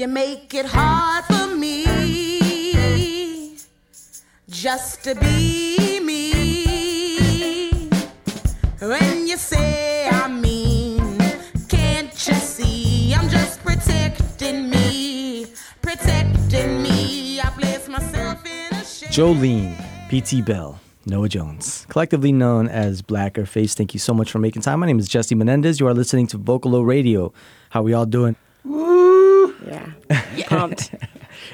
You make it hard for me just to be me. When you say I mean, can't you see? I'm just protecting me, protecting me. I place myself in a shade. Jolene, P.T. Bell, Noah Jones, collectively known as Blacker Face. Thank you so much for making time. My name is Jesse Menendez. You are listening to Vocalo Radio. How we all doing? Yeah. Pumped.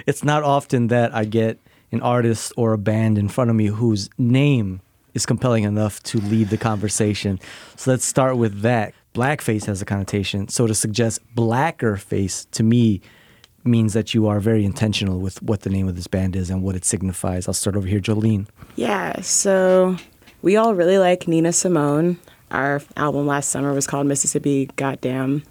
It's not often that I get an artist or a band in front of me whose name is compelling enough to lead the conversation. So let's start with that. Blackface has a connotation. So to suggest blacker face to me means that you are very intentional with what the name of this band is and what it signifies. I'll start over here, Jolene. Yeah, so we all really like Nina Simone. Our album last summer was called Mississippi Goddamn.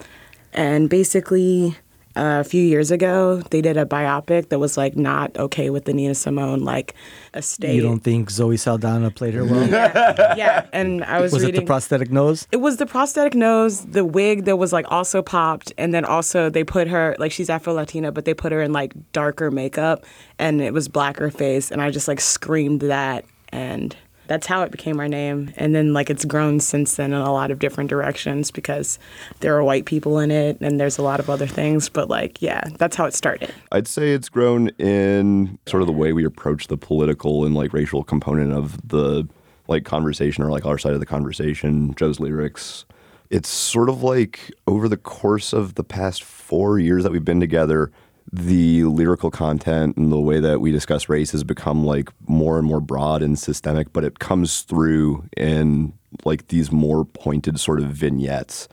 And basically, uh, a few years ago, they did a biopic that was like not okay with the Nina Simone like estate. You don't think Zoe Saldana played her well? yeah, yeah, and I was, Was it reading. the prosthetic nose? it was the prosthetic nose, the wig that was like also popped, and then also they put her like she's Afro Latina, but they put her in like darker makeup, and it was blacker face, and I just like screamed that, and that's how it became our name. And then like it's grown since then in a lot of different directions because there are white people in it, and there's a lot of other things, but like yeah, that's how it started. I'd say it's grown in sort of the way we approach the political and like racial component of the like conversation or like our side of the conversation, Joe's lyrics. It's sort of like over the course of the past four years that we've been together, the lyrical content and the way that we discuss race has become like more and more broad and systemic, but it comes through in like these more pointed sort of vignettes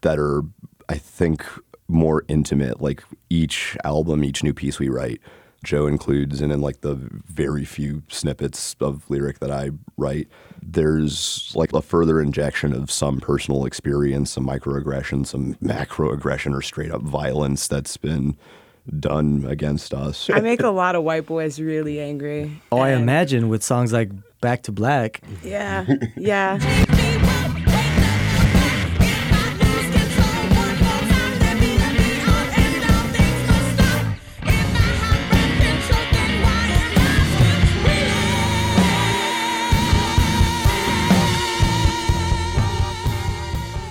that are, I think, more intimate. Like each album, each new piece we write, Joe includes, and in like the very few snippets of lyric that I write, there's like a further injection of some personal experience, some microaggression, some macroaggression, or straight up violence that's been done against us. I make a lot of white boys really angry. Oh, I imagine with songs like Back to Black. Yeah, yeah.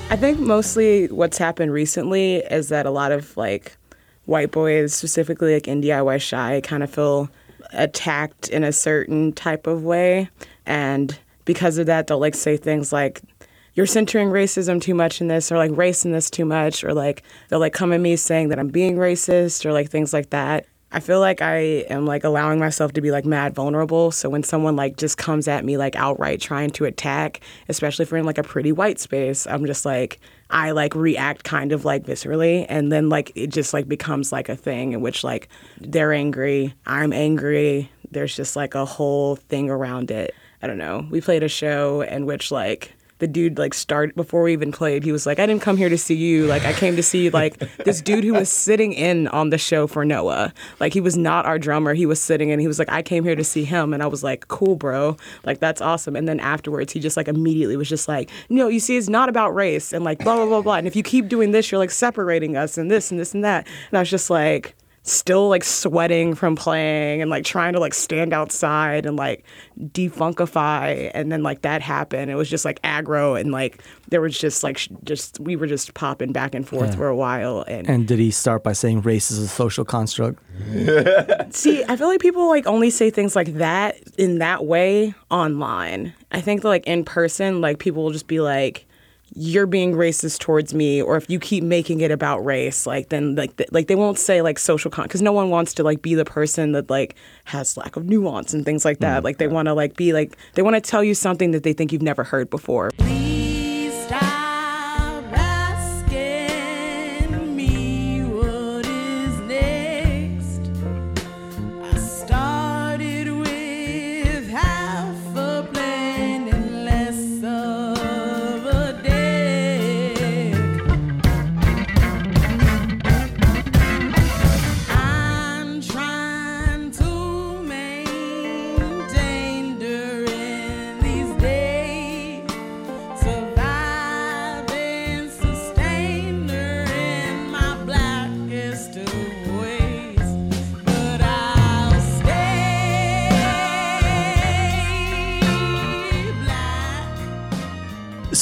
I think mostly what's happened recently is that a lot of like white boys, specifically like in DIY Shy, kind of feel attacked in a certain type of way. And because of that, they'll like say things like, you're centering racism too much in this, or like race in this too much, or like they'll like come at me saying that I'm being racist, or like things like that. I feel like I am like allowing myself to be like mad vulnerable. So when someone like just comes at me like outright trying to attack, especially if we're in like a pretty white space, I'm just like I like react kind of like viscerally and then like it just like becomes like a thing in which like they're angry, I'm angry. There's just like a whole thing around it. I don't know. We played a show in which like the dude like started before we even played he was like i didn't come here to see you. Like i came to see like this dude who was sitting in on the show for noah. Like he was not our drummer. He was sitting in he was like i came here to see him. And i was like cool bro. Like that's awesome. And then afterwards he just like immediately was just like no you see it's not about race and like blah blah blah blah. And if you keep doing this you're like separating us and this and this and that. And i was just like still like sweating from playing and like trying to like stand outside and like defunkify and then like that happened it was just like aggro and like there was just like sh- just we were just popping back and forth Yeah. for a while and, And did he start by saying race is a social construct? see i feel like people like only say things like that in that way online i think like in person like people will just be like you're being racist towards me or if you keep making it about race like then like th- like they won't say like social con because no one wants to like be the person that like has lack of nuance and things like that. Mm, like they want to like be like they want to tell you something that they think you've never heard before. Please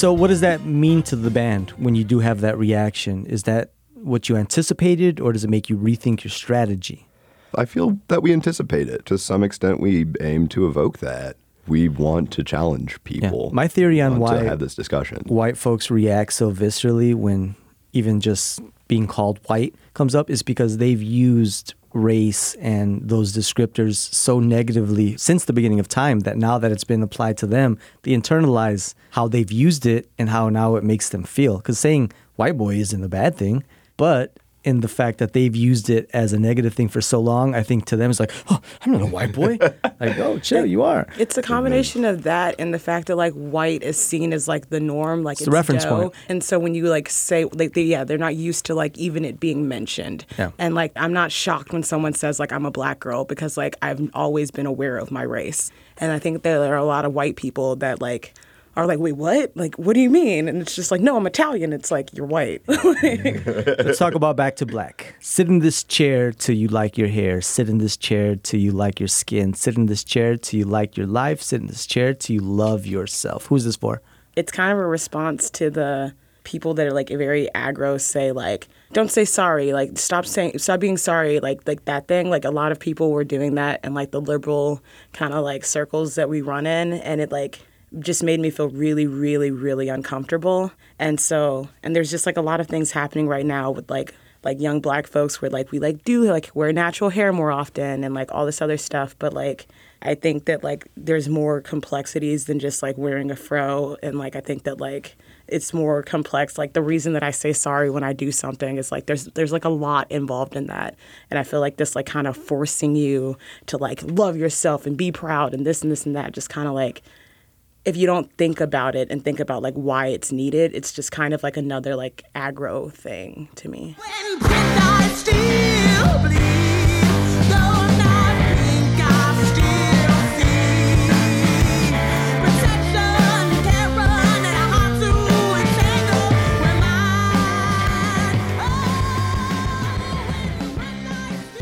So, what does that mean to the band when you do have that reaction? Is that what you anticipated, or does it make you rethink your strategy? I feel that we anticipate it. To some extent, we aim to evoke that. We want to challenge people. My theory on why- to have this discussion. white folks react so viscerally when even just being called white comes up is because they've used race and those descriptors so negatively since the beginning of time that now that it's been applied to them, they internalize how they've used it and how now it makes them feel. Because saying white boy isn't a bad thing, but in the fact that they've used it as a negative thing for so long, I think to them it's like, oh, I'm not a white boy. like, oh, chill, you are. It's a combination of that and the fact that like white is seen as like the norm, like it's, the reference dough. point. And so when you like say like they, yeah, they're not used to like even it being mentioned. Yeah. And like I'm not shocked when someone says like I'm a black girl because like I've always been aware of my race. And I think that there are a lot of white people that like are like, wait, what? Like, what do you mean? And it's just like, no, I'm Italian. It's like you're white. Let's talk about back to black. Sit in this chair till you like your hair. Sit in this chair till you like your skin. Sit in this chair till you like your life. Sit in this chair till you love yourself. Who's this for? it's kind of a response to the people that are like very aggro say like don't say sorry like stop saying stop being sorry like like that thing like a lot of people were doing that and like the liberal kind of like circles that we run in and it like just made me feel really really really uncomfortable. And so and there's just like a lot of things happening right now with like like young black folks where like we like do like wear natural hair more often and like all this other stuff. But like I think that like there's more complexities than just like wearing a fro. And like I think that like it's more complex. Like the reason that I say sorry when I do something is like there's there's like a lot involved in that. And I feel like this like kind of forcing you to like love yourself and be proud and this and this and that just kind of like if you don't think about it and think about like why it's needed it's just kind of like another like aggro thing to me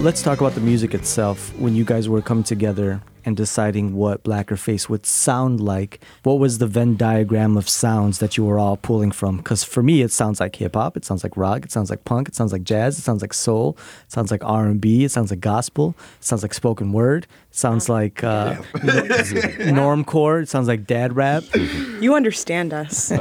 Let's talk about the music itself. When you guys were coming together and deciding what Blacker Face would sound like, what was the Venn diagram of sounds that you were all pulling from? Because for me, it sounds like hip hop, it sounds like rock, it sounds like punk, it sounds like jazz, it sounds like soul, it sounds like R and B, it sounds like gospel, it sounds like spoken word, it sounds like uh, you know, normcore, it sounds like dad rap. you understand us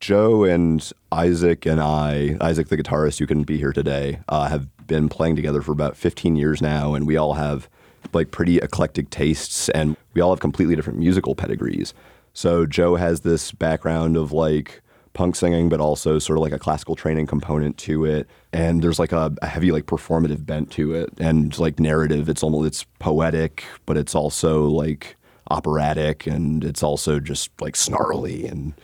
Joe and Isaac and I, Isaac the guitarist who couldn't be here today, uh, have been playing together for about 15 years now, and we all have like pretty eclectic tastes, and we all have completely different musical pedigrees. So Joe has this background of like punk singing, but also sort of like a classical training component to it, and there's like a, a heavy like performative bent to it, and like narrative. It's almost it's poetic, but it's also like operatic and it's also just like snarly and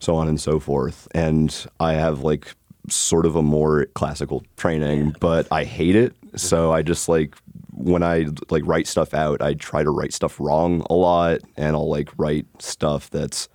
so on and so forth. And I have like sort of a more classical training, but I hate it. So I just like when I like write stuff out, I try to write stuff wrong a lot and I'll like write stuff that's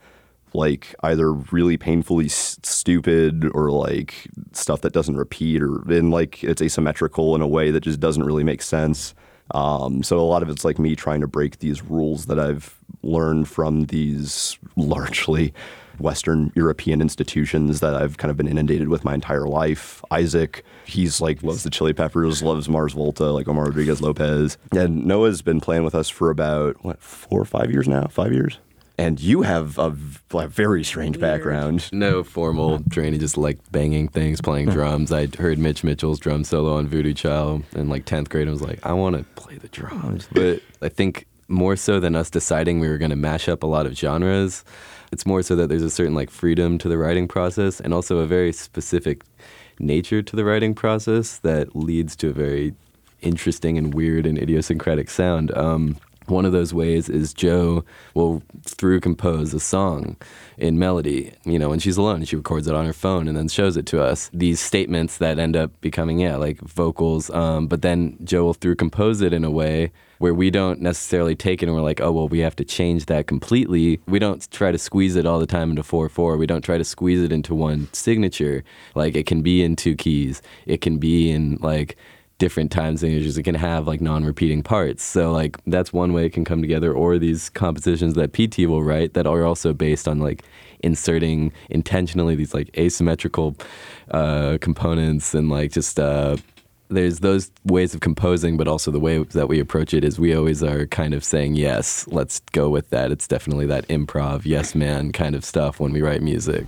like either really painfully s- stupid or like stuff that doesn't repeat or in like it's asymmetrical in a way that just doesn't really make sense. Um, so a lot of it's like me trying to break these rules that I've learned from these largely Western European institutions that I've kind of been inundated with my entire life. Isaac, he's like loves the Chili Peppers, loves Mars Volta, like Omar Rodriguez Lopez. And Noah's been playing with us for about what four or five years now, five years. And you have a, v- a very strange background. No formal training, just like banging things, playing drums. I heard Mitch Mitchell's drum solo on Voodoo Child in like 10th grade. I was like, I want to play the drums. But I think more so than us deciding we were going to mash up a lot of genres, it's more so that there's a certain like freedom to the writing process and also a very specific nature to the writing process that leads to a very interesting and weird and idiosyncratic sound. Um, one of those ways is Joe will through compose a song in melody, you know, when she's alone she records it on her phone and then shows it to us. These statements that end up becoming, yeah, like vocals. Um, but then Joe will through compose it in a way where we don't necessarily take it and we're like, oh, well, we have to change that completely. We don't try to squeeze it all the time into 4 4. We don't try to squeeze it into one signature. Like it can be in two keys, it can be in like, different time signatures. It can have like non-repeating parts. So like that's one way it can come together. Or these compositions that PT will write that are also based on like inserting intentionally these like asymmetrical uh, components and like just uh, there's those ways of composing, but also the way that we approach it is we always are kind of saying yes, let's go with that. It's definitely that improv, yes man kind of stuff when we write music.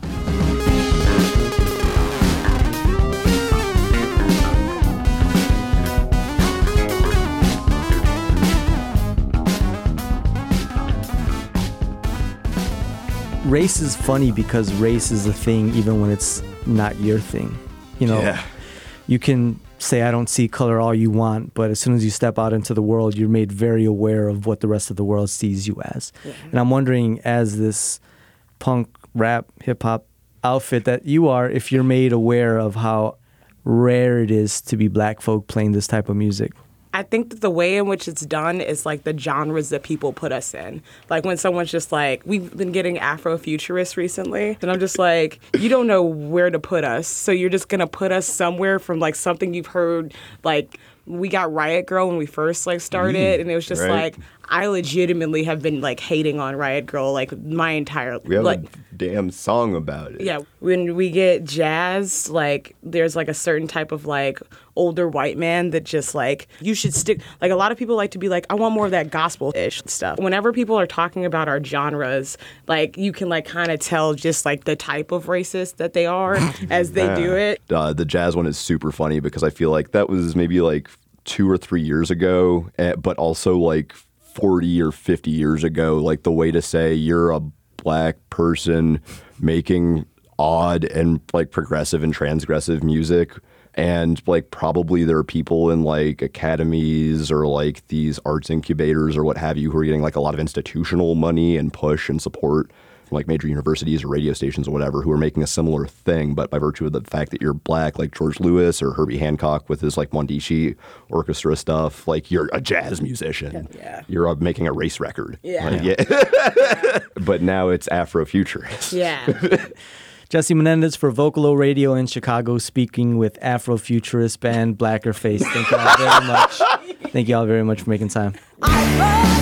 Race is funny because race is a thing even when it's not your thing. You know, Yeah. you can say I don't see color all you want, but as soon as you step out into the world, you're made very aware of what the rest of the world sees you as. And I'm wondering, as this punk, rap, hip hop outfit that you are, if you're made aware of how rare it is to be black folk playing this type of music. I think that the way in which it's done is like the genres that people put us in. Like when someone's just like, we've been getting Afrofuturist recently, and I'm just like, you don't know where to put us, so you're just gonna put us somewhere from like something you've heard. Like we got Riot Grrrl when we first like started, mm, and it was just right. like I legitimately have been like hating on Riot Grrrl like my entire We have like. a damn song about it. Yeah, when we get jazz, like there's like a certain type of like older white man that just like you should stick. Like a lot of people like to be like, I want more of that gospel ish stuff. Whenever people are talking about our genres, like you can like kind of tell just like the type of racist that they are as they do it. Uh, the jazz one is super funny because I feel like that was maybe like two or three years ago, eh, but also like 40 or 50 years ago. Like the way to say you're a black person making odd and like progressive and transgressive music. And like probably there are people in like academies or like these arts incubators or what have you who are getting like a lot of institutional money and push and support from like major universities or radio stations or whatever who are making a similar thing, but by virtue of the fact that you're black, like George Lewis or Herbie Hancock with his like Mwandishi orchestra stuff, like you're a jazz musician. Yeah. You're uh, making a race record. Yeah. Like, yeah. but now it's Afrofuturist. Yeah. Jesse Menendez for Vocalo Radio in Chicago, speaking with Afrofuturist band Blacker Face. Thank you all very much. Thank you all very much for making time. I love